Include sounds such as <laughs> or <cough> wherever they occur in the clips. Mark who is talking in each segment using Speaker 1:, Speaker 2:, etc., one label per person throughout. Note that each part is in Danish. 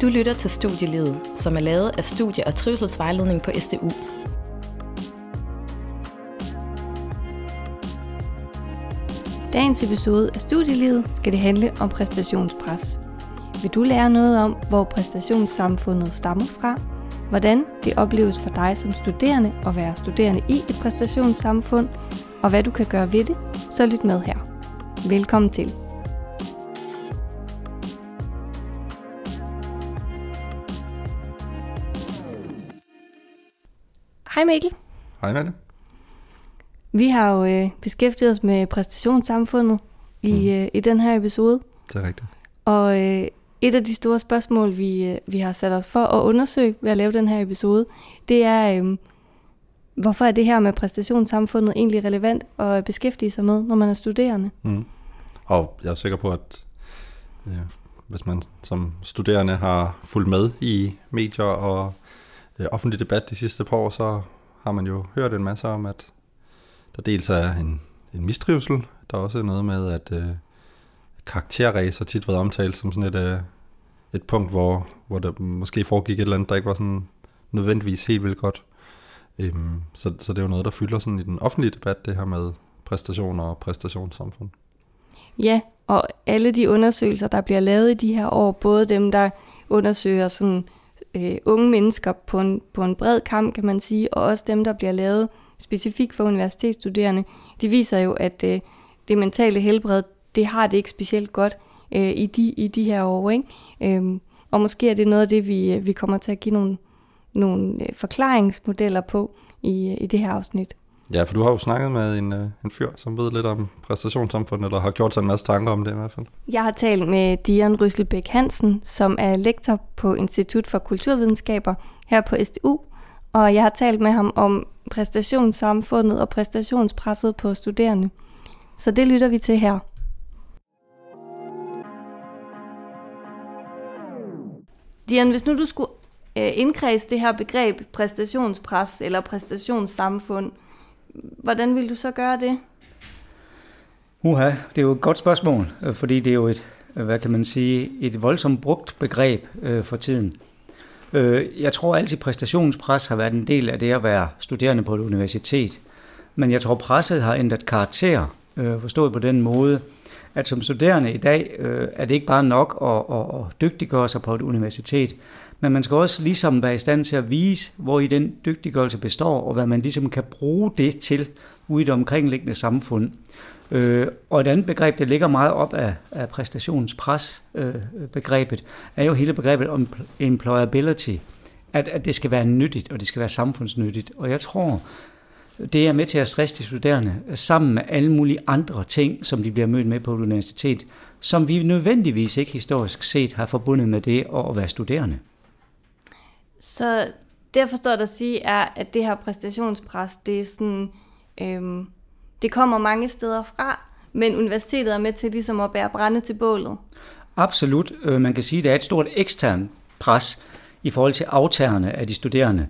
Speaker 1: Du lytter til Studielivet, som er lavet af Studie- og Trivselsvejledning på SDU.
Speaker 2: Dagens episode af Studielivet skal det handle om præstationspres. Vil du lære noget om, hvor præstationssamfundet stammer fra, hvordan det opleves for dig som studerende at være studerende i et præstationssamfund, og hvad du kan gøre ved det, så lyt med her. Velkommen til. Hej Mikkel.
Speaker 3: Hej det.
Speaker 2: Vi har jo øh, beskæftiget os med præstationssamfundet i, mm. øh, i den her episode.
Speaker 3: Det er rigtigt.
Speaker 2: Og øh, et af de store spørgsmål, vi, øh, vi har sat os for at undersøge ved at lave den her episode, det er, øh, hvorfor er det her med præstationssamfundet egentlig relevant at beskæftige sig med, når man er studerende?
Speaker 3: Mm. Og jeg er sikker på, at ja, hvis man som studerende har fulgt med i medier og øh, offentlig debat de sidste par år, så har man jo hørt en masse om, at der dels er en, en mistrivsel. Der er også noget med, at øh, karakterræs har tit været omtalt som sådan et, øh, et punkt, hvor, hvor der måske foregik et eller andet, der ikke var sådan nødvendigvis helt vildt godt. Øhm, så, så det er jo noget, der fylder sådan i den offentlige debat, det her med præstationer og præstationssamfund.
Speaker 2: Ja, og alle de undersøgelser, der bliver lavet i de her år, både dem, der undersøger sådan, øh, unge mennesker på en, på en bred kamp, kan man sige, og også dem, der bliver lavet specifikt for universitetsstuderende, de viser jo, at øh, det mentale helbred, det har det ikke specielt godt øh, i, de, i de her år. Ikke? Øhm, og måske er det noget af det, vi, øh, vi kommer til at give nogle, nogle øh, forklaringsmodeller på i, øh, i det her afsnit.
Speaker 3: Ja, for du har jo snakket med en, øh, en fyr, som ved lidt om præstationssamfundet, eller har gjort sig en masse tanker om det i hvert fald.
Speaker 2: Jeg har talt med Dian Rysselbæk Hansen, som er lektor på Institut for Kulturvidenskaber her på SDU, og jeg har talt med ham om præstationssamfundet og præstationspresset på studerende. Så det lytter vi til her. Dian, hvis nu du skulle øh, indkredse det her begreb præstationspres eller præstationssamfund, hvordan vil du så gøre det?
Speaker 4: Uha, det er jo et godt spørgsmål, øh, fordi det er jo et, øh, hvad kan man sige, et voldsomt brugt begreb øh, for tiden. Øh, jeg tror altid, præstationspres har været en del af det at være studerende på et universitet. Men jeg tror, presset har ændret karakter, øh, forstået på den måde, at som studerende i dag øh, er det ikke bare nok at, at, at dygtiggøre sig på et universitet, men man skal også ligesom være i stand til at vise, hvor i den dygtiggørelse består, og hvad man ligesom kan bruge det til ude i det omkringliggende samfund. Øh, og et andet begreb, der ligger meget op af, af præstationspres-begrebet, øh, er jo hele begrebet om employability. At, at det skal være nyttigt, og det skal være samfundsnyttigt. Og jeg tror, det er med til at stresse de studerende sammen med alle mulige andre ting, som de bliver mødt med på et universitet, som vi nødvendigvis ikke historisk set har forbundet med det at være studerende.
Speaker 2: Så det jeg forstår dig at sige er, at det her præstationspres, det er sådan, øhm, det kommer mange steder fra, men universitetet er med til ligesom at bære brænde til bålet.
Speaker 4: Absolut. Øh, man kan sige, at der er et stort ekstern pres i forhold til aftagerne af de studerende.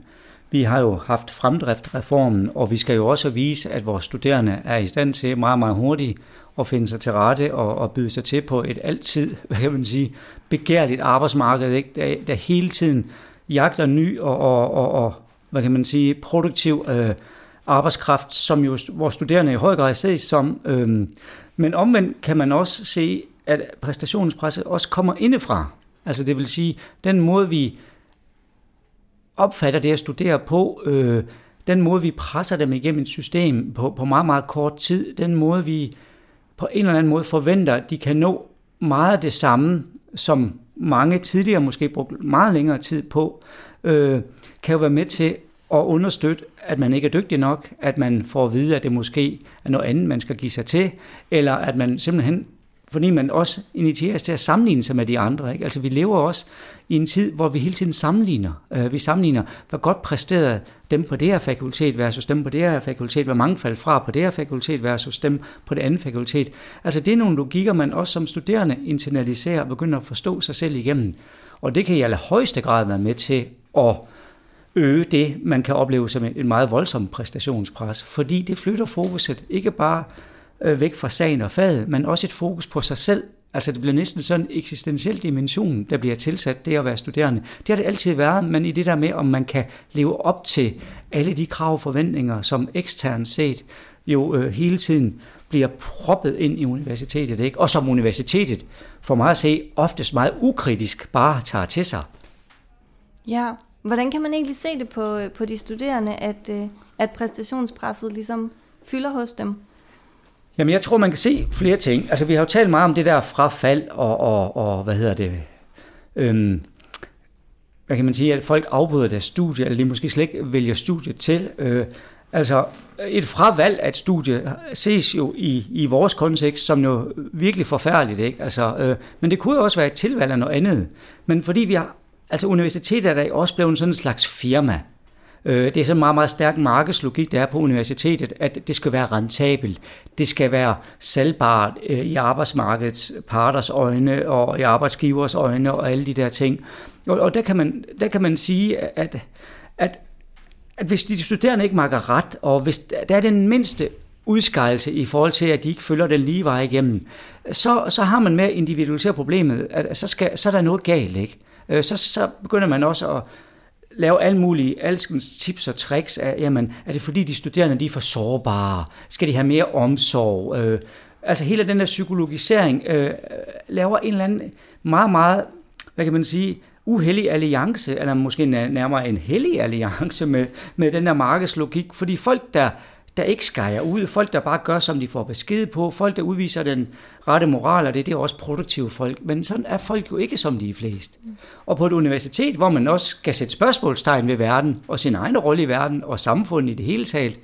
Speaker 4: Vi har jo haft fremdriftreformen, og vi skal jo også vise, at vores studerende er i stand til meget, meget hurtigt at finde sig til rette og, og byde sig til på et altid, <laughs> hvad kan man sige, begærligt arbejdsmarked, ikke? Der, der hele tiden jagter ny og, og, og, og hvad kan man sige, produktiv øh, arbejdskraft, som jo vores studerende i høj grad ses som. Øh, men omvendt kan man også se, at præstationspresset også kommer indefra. Altså det vil sige, den måde vi opfatter det at studere på, øh, den måde vi presser dem igennem et system på, på meget, meget kort tid, den måde vi på en eller anden måde forventer, at de kan nå meget af det samme, som mange tidligere måske brugt meget længere tid på, øh, kan jo være med til at understøtte, at man ikke er dygtig nok, at man får at vide, at det måske er noget andet, man skal give sig til, eller at man simpelthen fordi man også initieres til at sammenligne sig med de andre. Ikke? Altså vi lever også i en tid, hvor vi hele tiden sammenligner. Øh, vi sammenligner, hvor godt præsterede dem på det her fakultet versus dem på det her fakultet, hvor mange faldt fra på det her fakultet versus dem på det andet fakultet. Altså det er nogle logikker, man også som studerende internaliserer og begynder at forstå sig selv igennem. Og det kan i allerhøjeste grad være med til at øge det, man kan opleve som en meget voldsom præstationspres, fordi det flytter fokuset ikke bare øh, væk fra sagen og faget, men også et fokus på sig selv Altså det bliver næsten sådan en eksistentiel dimension, der bliver tilsat det at være studerende. Det har det altid været, men i det der med, om man kan leve op til alle de krav og forventninger, som eksternt set jo øh, hele tiden bliver proppet ind i universitetet, ikke? og som universitetet, for mig at se, oftest meget ukritisk bare tager til sig.
Speaker 2: Ja, hvordan kan man egentlig se det på, øh, på de studerende, at, øh, at præstationspresset ligesom fylder hos dem?
Speaker 4: Jamen, jeg tror, man kan se flere ting. Altså, vi har jo talt meget om det der frafald og, og, og hvad hedder det, øhm, hvad kan man sige, at folk afbryder deres studie, eller de måske slet ikke vælger studiet til. Øh, altså, et fravalg af et studie ses jo i, i vores kontekst som jo virkelig forfærdeligt, ikke? Altså, øh, men det kunne jo også være et tilvalg af noget andet. Men fordi vi har, altså universitetet er der også blevet sådan en slags firma. Øh, det er sådan en meget, meget stærk markedslogik, der er på universitetet, at det skal være rentabelt. Det skal være salgbart øh, i arbejdsmarkedets parters øjne og i arbejdsgivers øjne og alle de der ting. Og, og der, kan man, der kan man sige, at, at, at hvis de studerende ikke makker ret, og hvis der er den mindste udskejelse i forhold til, at de ikke følger den lige vej igennem, så, så har man med at individualisere problemet, at så, skal, så er der noget galt, ikke? Øh, så, så begynder man også at lave alle mulige alskens tips og tricks af, jamen, er det fordi de studerende de er for sårbare? Skal de have mere omsorg? Øh, altså hele den der psykologisering øh, laver en eller anden meget, meget, hvad kan man sige, uheldig alliance, eller måske nærmere en hellig alliance med, med den der markedslogik, fordi folk, der der ikke skærer ud, folk, der bare gør, som de får besked på, folk, der udviser den rette moral, og det, det er også produktive folk. Men sådan er folk jo ikke, som de er flest. Og på et universitet, hvor man også skal sætte spørgsmålstegn ved verden, og sin egen rolle i verden, og samfundet i det hele taget,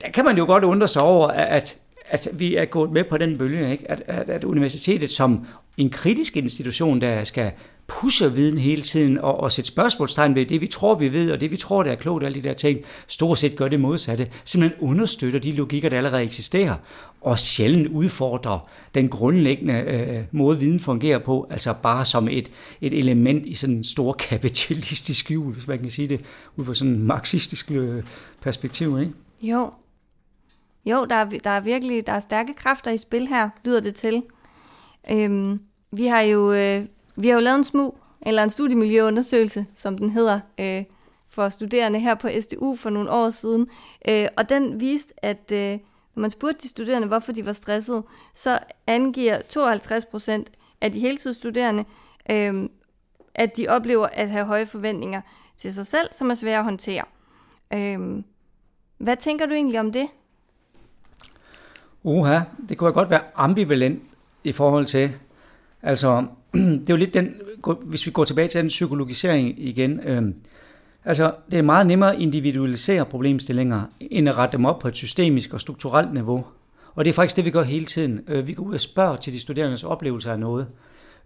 Speaker 4: der kan man jo godt undre sig over, at, at vi er gået med på den bølge, ikke? At, at, at universitetet som en kritisk institution, der skal pusher viden hele tiden og, og sætte spørgsmålstegn ved det, vi tror, vi ved, og det, vi tror, der er klogt, alle de der ting, stort set gør det modsatte. Simpelthen understøtter de logikker, der allerede eksisterer, og sjældent udfordrer den grundlæggende øh, måde, viden fungerer på, altså bare som et, et element i sådan en stor kapitalistisk hjul, hvis man kan sige det, ud fra sådan en marxistisk øh, perspektiv, ikke?
Speaker 2: Jo. Jo, der er, der er virkelig der er stærke kræfter i spil her, lyder det til. Øhm, vi har jo øh, vi har jo lavet en smug, eller en studiemiljøundersøgelse, som den hedder, øh, for studerende her på SDU for nogle år siden. Øh, og den viste, at øh, når man spurgte de studerende, hvorfor de var stressede, så angiver 52 procent af de heltidsstuderende, øh, at de oplever at have høje forventninger til sig selv, som er svære at håndtere. Øh, hvad tænker du egentlig om det?
Speaker 4: Uha, det kunne godt være ambivalent i forhold til, altså <clears throat> det er jo lidt den, hvis vi går tilbage til den psykologisering igen, øh, altså det er meget nemmere at individualisere problemstillinger, end at rette dem op på et systemisk og strukturelt niveau. Og det er faktisk det, vi gør hele tiden. Øh, vi går ud og spørger til de studerendes oplevelser af noget.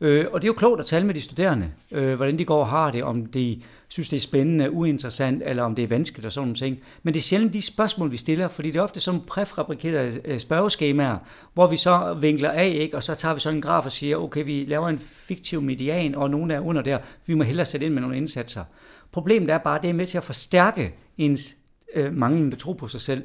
Speaker 4: Øh, og det er jo klogt at tale med de studerende, øh, hvordan de går og har det, om de synes, det er spændende, uinteressant, eller om det er vanskeligt og sådan nogle ting. Men det er sjældent de spørgsmål, vi stiller, fordi det er ofte sådan præfabrikerede øh, spørgeskemaer, hvor vi så vinkler af, ikke? og så tager vi sådan en graf og siger, okay, vi laver en fiktiv median, og nogen er under der, vi må hellere sætte ind med nogle indsatser. Problemet er bare, at det er med til at forstærke ens øh, manglende tro på sig selv.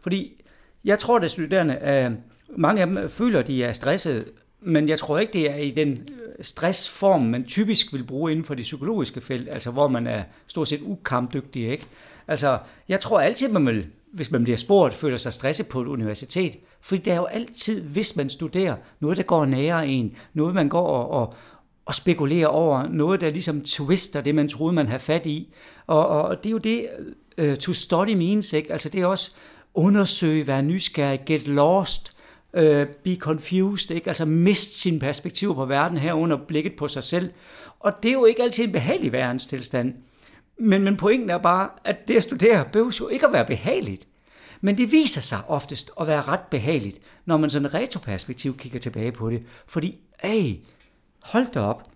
Speaker 4: Fordi jeg tror, at studerende, øh, mange af dem føler, at de er stresset men jeg tror ikke, det er i den øh, stressform, man typisk vil bruge inden for det psykologiske felt, altså hvor man er stort set ukampdygtig, ikke? Altså, jeg tror altid, man vil, hvis man bliver spurgt, føler sig stresset på et universitet. Fordi det er jo altid, hvis man studerer, noget, der går nære en, noget, man går og, og, og spekulerer over, noget, der ligesom twister det, man troede, man havde fat i. Og, og det er jo det, uh, to study means, ikke? Altså, det er også undersøge, være nysgerrig, get lost, øh, be confused, ikke? altså miste sin perspektiv på verden herunder blikket på sig selv. Og det er jo ikke altid en behagelig verdenstilstand. Men, men pointen er bare, at det at studere behøver jo ikke at være behageligt. Men det viser sig oftest at være ret behageligt, når man sådan retroperspektiv kigger tilbage på det. Fordi, hey, hold da op,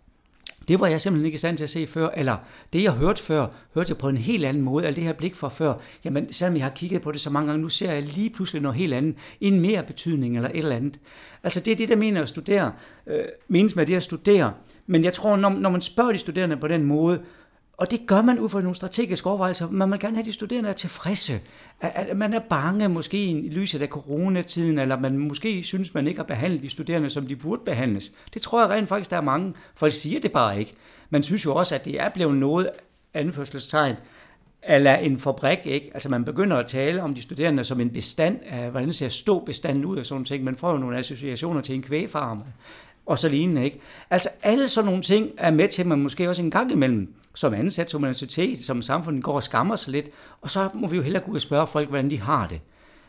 Speaker 4: det var jeg simpelthen ikke i stand til at se før, eller det jeg hørte før, hørte jeg på en helt anden måde, eller det her blik fra før, jamen selvom jeg har kigget på det så mange gange, nu ser jeg lige pludselig noget helt andet, en mere betydning eller et eller andet. Altså det er det, der mener at studere, øh, menes med det at studere, men jeg tror, når, når man spørger de studerende på den måde, og det gør man ud fra nogle strategiske overvejelser. Man vil gerne have de studerende er tilfredse. At, man er bange måske i lyset af coronatiden, eller man måske synes, man ikke har behandlet de studerende, som de burde behandles. Det tror jeg rent faktisk, der er mange. Folk siger det bare ikke. Man synes jo også, at det er blevet noget anførselstegn, eller en fabrik, ikke? Altså man begynder at tale om de studerende som en bestand af, hvordan ser stå bestanden ud af sådan ting. Man får jo nogle associationer til en kvægfarm og så lignende, ikke? Altså alle sådan nogle ting er med til, at man måske også en gang imellem, som ansat som universitet, som samfundet går og skammer sig lidt, og så må vi jo hellere gå ud og spørge folk, hvordan de har det.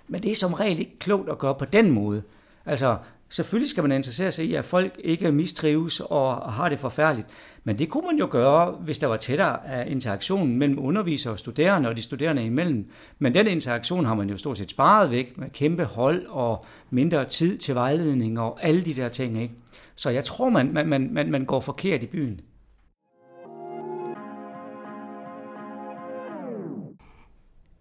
Speaker 4: Men det er som regel ikke klogt at gøre på den måde. Altså, selvfølgelig skal man interessere sig i, at folk ikke mistrives og har det forfærdeligt. Men det kunne man jo gøre, hvis der var tættere af interaktion mellem undervisere og studerende og de studerende imellem. Men den interaktion har man jo stort set sparet væk med kæmpe hold og mindre tid til vejledning og alle de der ting. Ikke? Så jeg tror, man, man, man, man går forkert i byen.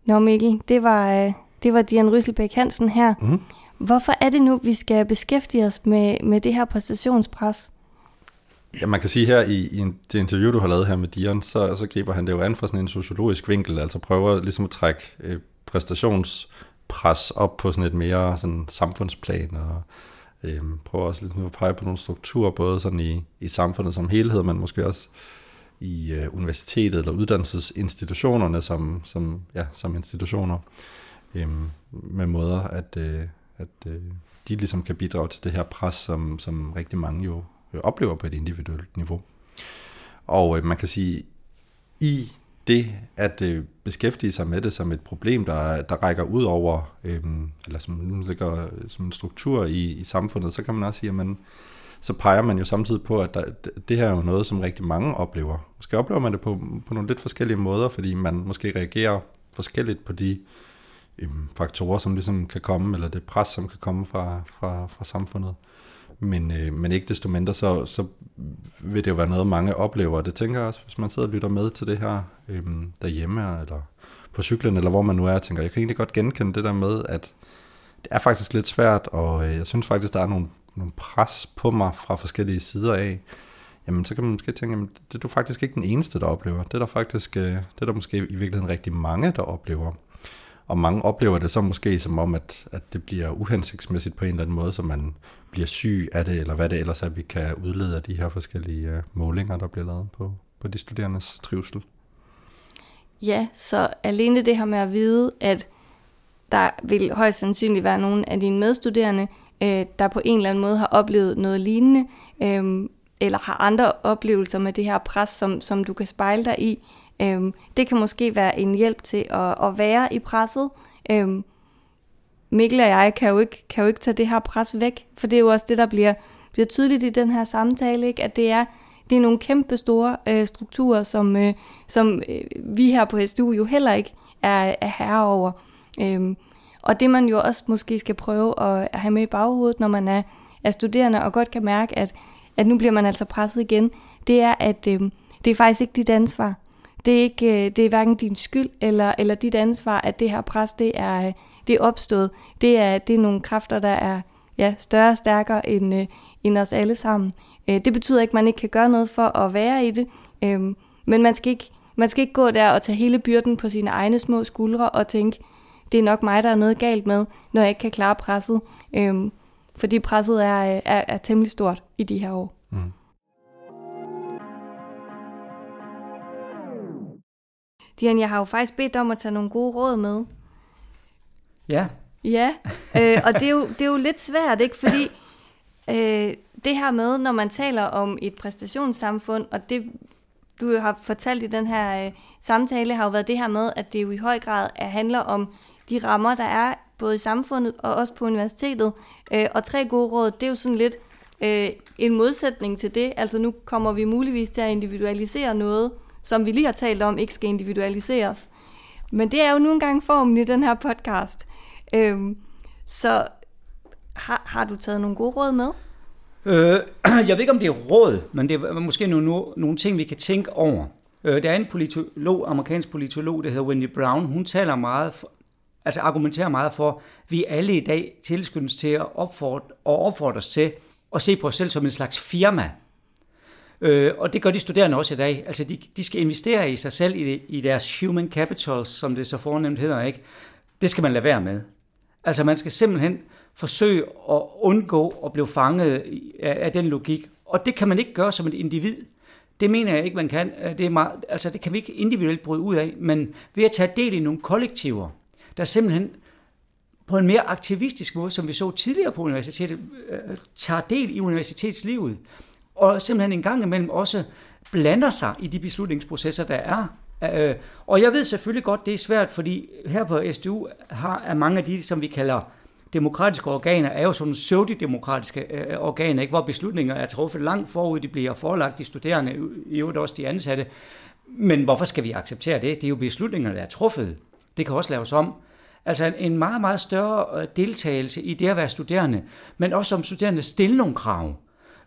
Speaker 2: Nå Mikkel, det var, øh, det var Dian Rysselbæk Hansen her. Mm. Hvorfor er det nu, vi skal beskæftige os med, med det her præstationspres?
Speaker 3: Ja, man kan sige her i, i det interview, du har lavet her med Dion, så, så griber han det jo an fra sådan en sociologisk vinkel, altså prøver ligesom at trække øh, præstationspres op på sådan et mere sådan samfundsplan, og øh, prøver også ligesom at pege på nogle strukturer, både sådan i, i samfundet som helhed, men måske også i øh, universitetet eller uddannelsesinstitutionerne som, som, ja, som institutioner, øh, med måder, at, øh, at øh, de ligesom kan bidrage til det her pres, som, som rigtig mange jo øh, oplever på et individuelt niveau. Og øh, man kan sige, i det at øh, beskæftige sig med det som et problem, der, der rækker ud over, øh, eller som ligesom ligger øh, som en struktur i, i samfundet, så kan man også sige, at man, så peger man jo samtidig på, at der, det her er jo noget, som rigtig mange oplever. Måske oplever man det på, på nogle lidt forskellige måder, fordi man måske reagerer forskelligt på de øh, Øhm, faktorer, som ligesom kan komme, eller det pres, som kan komme fra, fra, fra samfundet. Men, øh, men ikke desto mindre, så, så vil det jo være noget, mange oplever. Det tænker jeg også, hvis man sidder og lytter med til det her øh, derhjemme, eller på cyklen, eller hvor man nu er, jeg tænker, jeg kan egentlig godt genkende det der med, at det er faktisk lidt svært, og øh, jeg synes faktisk, der er nogle, nogle pres på mig fra forskellige sider af. Jamen, så kan man måske tænke, jamen, det er du faktisk ikke den eneste, der oplever. Det er der faktisk, øh, det er der måske i virkeligheden rigtig mange, der oplever. Og mange oplever det så måske som om, at, at det bliver uhensigtsmæssigt på en eller anden måde, så man bliver syg af det, eller hvad det ellers er, vi kan udlede af de her forskellige øh, målinger, der bliver lavet på, på de studerendes trivsel.
Speaker 2: Ja, så alene det her med at vide, at der vil højst sandsynligt være nogle af dine medstuderende, øh, der på en eller anden måde har oplevet noget lignende, øh, eller har andre oplevelser med det her pres, som, som du kan spejle dig i. Øhm, det kan måske være en hjælp til at, at være i presset. Øhm, Mikkel og jeg kan jo, ikke, kan jo ikke tage det her pres væk, for det er jo også det, der bliver, bliver tydeligt i den her samtale, ikke? at det er, det er nogle kæmpe store øh, strukturer, som, øh, som øh, vi her på SDU jo heller ikke er, er herre over. Øhm, og det man jo også måske skal prøve at have med i baghovedet, når man er, er studerende og godt kan mærke, at, at nu bliver man altså presset igen, det er, at øh, det er faktisk ikke dit ansvar. Det er, ikke, øh, det er hverken din skyld eller, eller dit ansvar, at det her pres det er, øh, det er opstået. Det er, det er nogle kræfter, der er ja, større og stærkere end, øh, end os alle sammen. Øh, det betyder ikke, at man ikke kan gøre noget for at være i det, øh, men man skal, ikke, man skal ikke gå der og tage hele byrden på sine egne små skuldre og tænke, det er nok mig, der er noget galt med, når jeg ikke kan klare presset. Øh, fordi presset er, er, er temmelig stort i de her år. Mm. Dian, jeg har jo faktisk bedt om at tage nogle gode råd med.
Speaker 4: Ja.
Speaker 2: Ja, <laughs> øh, og det er, jo, det er jo lidt svært, ikke? Fordi øh, det her med, når man taler om et præstationssamfund, og det du har fortalt i den her øh, samtale, har jo været det her med, at det jo i høj grad er, handler om de rammer, der er både i samfundet og også på universitetet. Øh, og tre gode råd, det er jo sådan lidt øh, en modsætning til det. Altså nu kommer vi muligvis til at individualisere noget, som vi lige har talt om, ikke skal individualiseres. Men det er jo nu engang formen i den her podcast. Øhm, så har, har du taget nogle gode råd med?
Speaker 4: Øh, <clears throat> jeg ved ikke, om det er råd, men det er måske nogle, nogle ting, vi kan tænke over. Øh, der er en politolog, amerikansk politolog, der hedder Wendy Brown. Hun taler meget, altså argumenterer meget for, at vi alle i dag tilskyndes til at opfordre, og opfordres til at se på os selv som en slags firma. Øh, og det gør de studerende også i dag. Altså de, de skal investere i sig selv, i, det, i deres human capitals, som det så fornemt hedder, ikke? Det skal man lade være med. Altså man skal simpelthen forsøge at undgå at blive fanget af, af den logik. Og det kan man ikke gøre som et individ. Det mener jeg ikke, man kan. Øh, det, er meget, altså det kan vi ikke individuelt bryde ud af, men ved at tage del i nogle kollektiver, der simpelthen på en mere aktivistisk måde, som vi så tidligere på universitetet, øh, tager del i universitetslivet, og simpelthen en gang imellem også blander sig i de beslutningsprocesser, der er. Øh, og jeg ved selvfølgelig godt, det er svært, fordi her på SDU har, er mange af de, som vi kalder demokratiske organer, er jo sådan pseudodemokratiske øh, organer, ikke? hvor beslutninger er truffet langt forud, de bliver forelagt de studerende, i øvrigt også de ansatte. Men hvorfor skal vi acceptere det? Det er jo beslutninger, der er truffet. Det kan også laves om. Altså en meget, meget større øh, deltagelse i det at være studerende, men også som studerende stille nogle krav.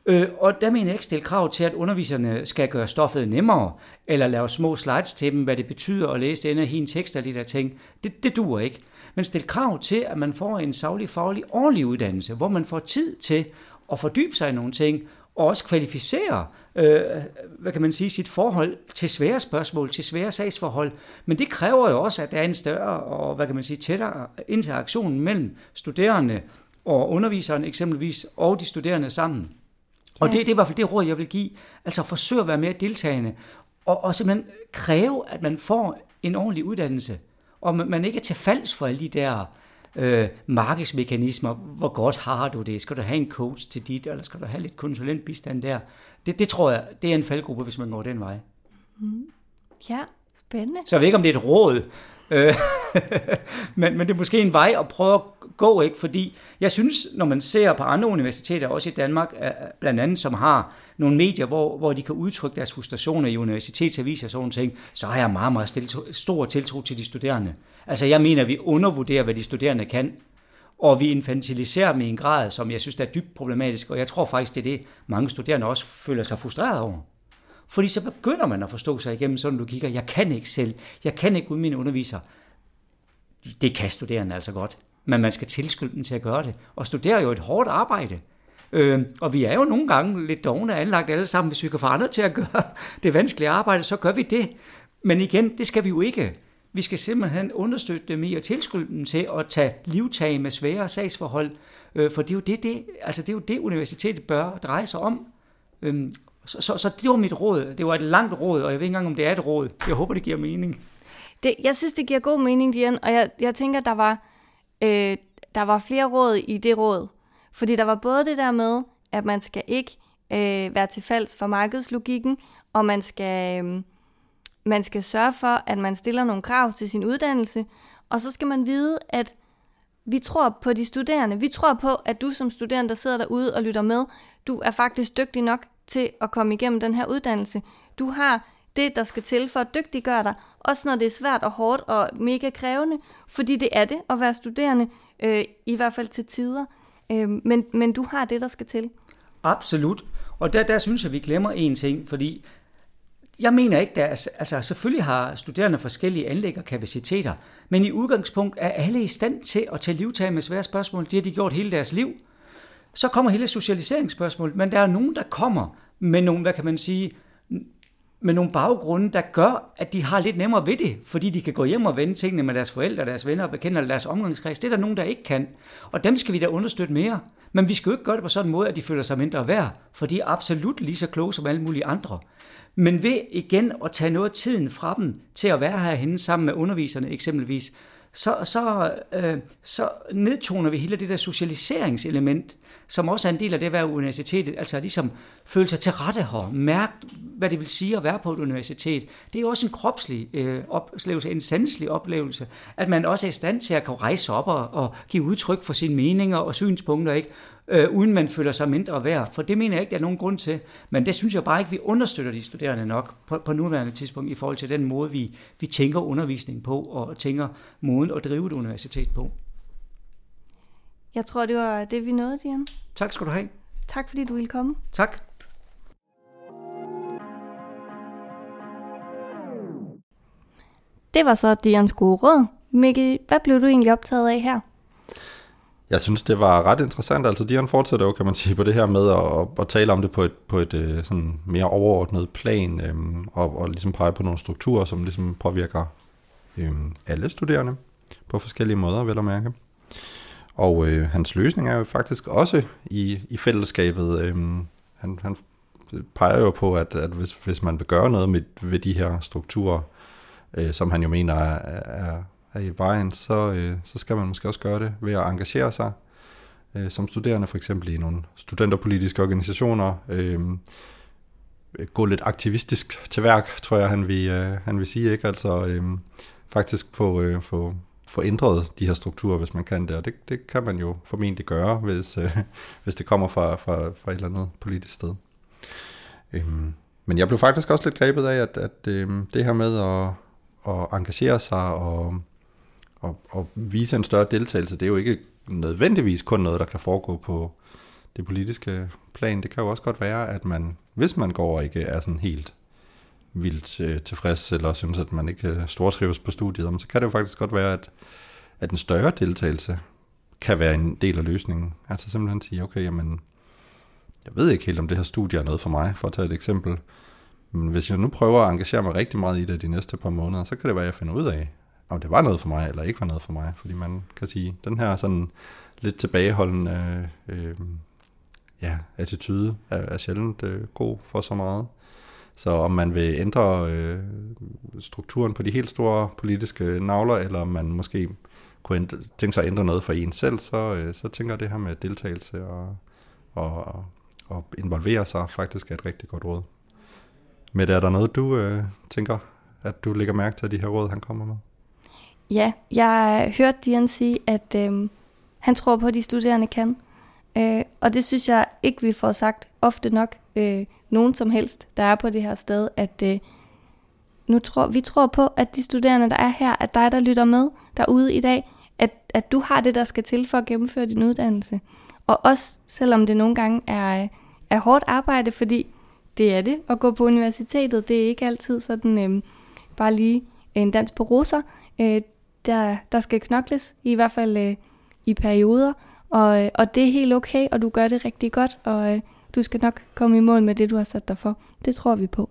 Speaker 4: Øh, og der mener jeg ikke stille krav til, at underviserne skal gøre stoffet nemmere, eller lave små slides til dem, hvad det betyder at læse denne hin tekst og de der ting. Det, det duer ikke. Men stille krav til, at man får en savlig, faglig, ordentlig uddannelse, hvor man får tid til at fordybe sig i nogle ting, og også kvalificere, øh, hvad kan man sige, sit forhold til svære spørgsmål, til svære sagsforhold. Men det kræver jo også, at der er en større og, hvad kan man sige, tættere interaktion mellem studerende og underviseren eksempelvis, og de studerende sammen. Og det, det er i hvert fald det råd, jeg vil give. Altså forsøg at være mere deltagende, og, og simpelthen kræve, at man får en ordentlig uddannelse, og man ikke er til falds for alle de der øh, markedsmekanismer. Hvor godt har du det? Skal du have en coach til dit, eller skal du have lidt konsulentbistand der? Det, det tror jeg, det er en faldgruppe, hvis man går den vej.
Speaker 2: Mm. Ja, spændende.
Speaker 4: Så jeg ved ikke, om det er et råd, Øh, <laughs> men, men det er måske en vej at prøve at gå, ikke? fordi jeg synes, når man ser på andre universiteter, også i Danmark, blandt andet som har nogle medier, hvor, hvor de kan udtrykke deres frustrationer i universitetsaviser og sådan ting, så har jeg meget, meget stor tiltro til de studerende. Altså jeg mener, at vi undervurderer, hvad de studerende kan, og vi infantiliserer dem i en grad, som jeg synes er dybt problematisk, og jeg tror faktisk, det er det, mange studerende også føler sig frustreret over. Fordi så begynder man at forstå sig igennem sådan du kigger, jeg kan ikke selv, jeg kan ikke uden mine underviser. Det kan studerende altså godt, men man skal tilskylde dem til at gøre det. Og studere er jo et hårdt arbejde. Øh, og vi er jo nogle gange lidt dogne anlagt alle sammen. Hvis vi kan få andre til at gøre <laughs> det vanskelige arbejde, så gør vi det. Men igen, det skal vi jo ikke. Vi skal simpelthen understøtte dem i at tilskylde dem til at tage livtag med svære sagsforhold, øh, for det er, jo det, det, altså det er jo det, universitetet bør dreje sig om. Øhm, så, så, så det var mit råd. Det var et langt råd, og jeg ved ikke engang, om det er et råd. Jeg håber, det giver mening.
Speaker 2: Det, jeg synes, det giver god mening, Dian, og jeg, jeg tænker, der var, øh, der var flere råd i det råd. Fordi der var både det der med, at man skal ikke øh, være til falds for markedslogikken, og man skal, øh, man skal sørge for, at man stiller nogle krav til sin uddannelse, og så skal man vide, at vi tror på de studerende. Vi tror på, at du som studerende, der sidder derude og lytter med, du er faktisk dygtig nok til at komme igennem den her uddannelse. Du har det, der skal til for at dygtiggøre dig, også når det er svært og hårdt og mega krævende, fordi det er det at være studerende, øh, i hvert fald til tider. Øh, men, men du har det, der skal til.
Speaker 4: Absolut. Og der, der synes jeg, vi glemmer en ting, fordi jeg mener ikke, at altså selvfølgelig har studerende forskellige anlæg og kapaciteter, men i udgangspunkt er alle i stand til at tage livtag med svære spørgsmål. Det har de gjort hele deres liv. Så kommer hele socialiseringsspørgsmålet, men der er nogen, der kommer med nogle, hvad kan man sige, med nogle baggrunde, der gør, at de har lidt nemmere ved det, fordi de kan gå hjem og vende tingene med deres forældre, deres venner og bekendte, eller deres omgangskreds. Det er der nogen, der ikke kan. Og dem skal vi da understøtte mere. Men vi skal jo ikke gøre det på sådan en måde, at de føler sig mindre værd, for de er absolut lige så kloge som alle mulige andre. Men ved igen at tage noget af tiden fra dem til at være herhenne sammen med underviserne eksempelvis, så, så, øh, så nedtoner vi hele det der socialiseringselement, som også er en del af det at være universitetet, altså ligesom føle sig til rette her, mærke, hvad det vil sige at være på et universitet. Det er jo også en kropslig øh, oplevelse, en sanselig oplevelse, at man også er i stand til at kunne rejse op og, og give udtryk for sine meninger og synspunkter, ikke? Øh, uden man føler sig mindre værd. For det mener jeg ikke, der er nogen grund til. Men det synes jeg bare ikke, vi understøtter de studerende nok på, på nuværende tidspunkt i forhold til den måde, vi, vi tænker undervisning på og tænker måden at drive et universitet på.
Speaker 2: Jeg tror, det var det, vi nåede, Dian.
Speaker 4: Tak skal du have.
Speaker 2: Tak fordi du ville komme.
Speaker 4: Tak.
Speaker 2: Det var så Dians gode råd. Mikkel, hvad blev du egentlig optaget af her?
Speaker 3: Jeg synes, det var ret interessant. Altså, Dion fortsætter jo, kan man sige, på det her med at, at tale om det på et, på et øh, sådan mere overordnet plan, øhm, og, og ligesom pege på nogle strukturer, som ligesom påvirker øhm, alle studerende på forskellige måder, vel at mærke. Og øh, hans løsning er jo faktisk også i, i fællesskabet. Øhm, han, han peger jo på, at, at hvis, hvis man vil gøre noget med, ved de her strukturer, øh, som han jo mener er, er, er i vejen, så, øh, så skal man måske også gøre det ved at engagere sig øh, som studerende, for eksempel i nogle studenterpolitiske organisationer. Øh, gå lidt aktivistisk til værk, tror jeg, han vil, øh, han vil sige. ikke Altså øh, faktisk få, øh, få, få ændret de her strukturer, hvis man kan det. Og det, det kan man jo formentlig gøre, hvis, øh, <laughs> hvis det kommer fra, fra, fra et eller andet politisk sted. Øh, men jeg blev faktisk også lidt grebet af, at, at øh, det her med at, at engagere sig og og, og vise en større deltagelse, det er jo ikke nødvendigvis kun noget, der kan foregå på det politiske plan. Det kan jo også godt være, at man, hvis man går og ikke er sådan helt vildt øh, tilfreds, eller synes, at man ikke øh, stortrives på studiet, så kan det jo faktisk godt være, at, at en større deltagelse kan være en del af løsningen. Altså simpelthen sige, okay, jamen, jeg ved ikke helt, om det her studie er noget for mig, for at tage et eksempel. Men hvis jeg nu prøver at engagere mig rigtig meget i det de næste par måneder, så kan det være, at jeg finder ud af, om det var noget for mig, eller ikke var noget for mig. Fordi man kan sige, den her sådan lidt tilbageholdende øh, ja, attitude er, er sjældent øh, god for så meget. Så om man vil ændre øh, strukturen på de helt store politiske navler, eller om man måske kunne ændre, tænke sig at ændre noget for en selv, så, øh, så tænker jeg det her med deltagelse og, og, og involvere sig faktisk er et rigtig godt råd. Men er der noget, du øh, tænker, at du lægger mærke til at de her råd, han kommer med?
Speaker 2: Ja, jeg hørte Dian sige, at øh, han tror på, at de studerende kan. Øh, og det synes jeg ikke, vi får sagt ofte nok, øh, nogen som helst, der er på det her sted, at øh, nu tror, vi tror på, at de studerende, der er her, at dig, der lytter med derude i dag, at, at du har det, der skal til for at gennemføre din uddannelse. Og også selvom det nogle gange er, er hårdt arbejde, fordi det er det at gå på universitetet. Det er ikke altid sådan øh, bare lige en dans på roser. Øh, der, der skal knokles, i hvert fald øh, i perioder, og, øh, og det er helt okay, og du gør det rigtig godt, og øh, du skal nok komme i mål med det, du har sat dig for. Det tror vi på.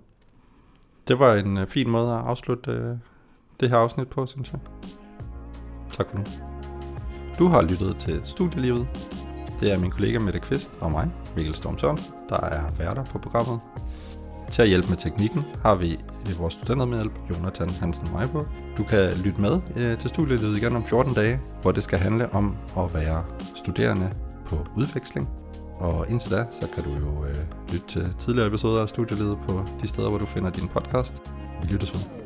Speaker 3: Det var en øh, fin måde at afslutte øh, det her afsnit på, synes jeg. Tak for nu. Du har lyttet til Studielivet. Det er min kollega Mette Kvist og mig, Mikkel Storm Sørensen, der er værter på programmet. Til at hjælpe med teknikken har vi øh, vores studentermedhjælp, Jonathan Hansen Meiburg. Du kan lytte med øh, til studielivet igen om 14 dage, hvor det skal handle om at være studerende på udveksling. Og indtil da, så kan du jo øh, lytte til tidligere episoder af studielivet på de steder, hvor du finder din podcast. Vi lyttes ved.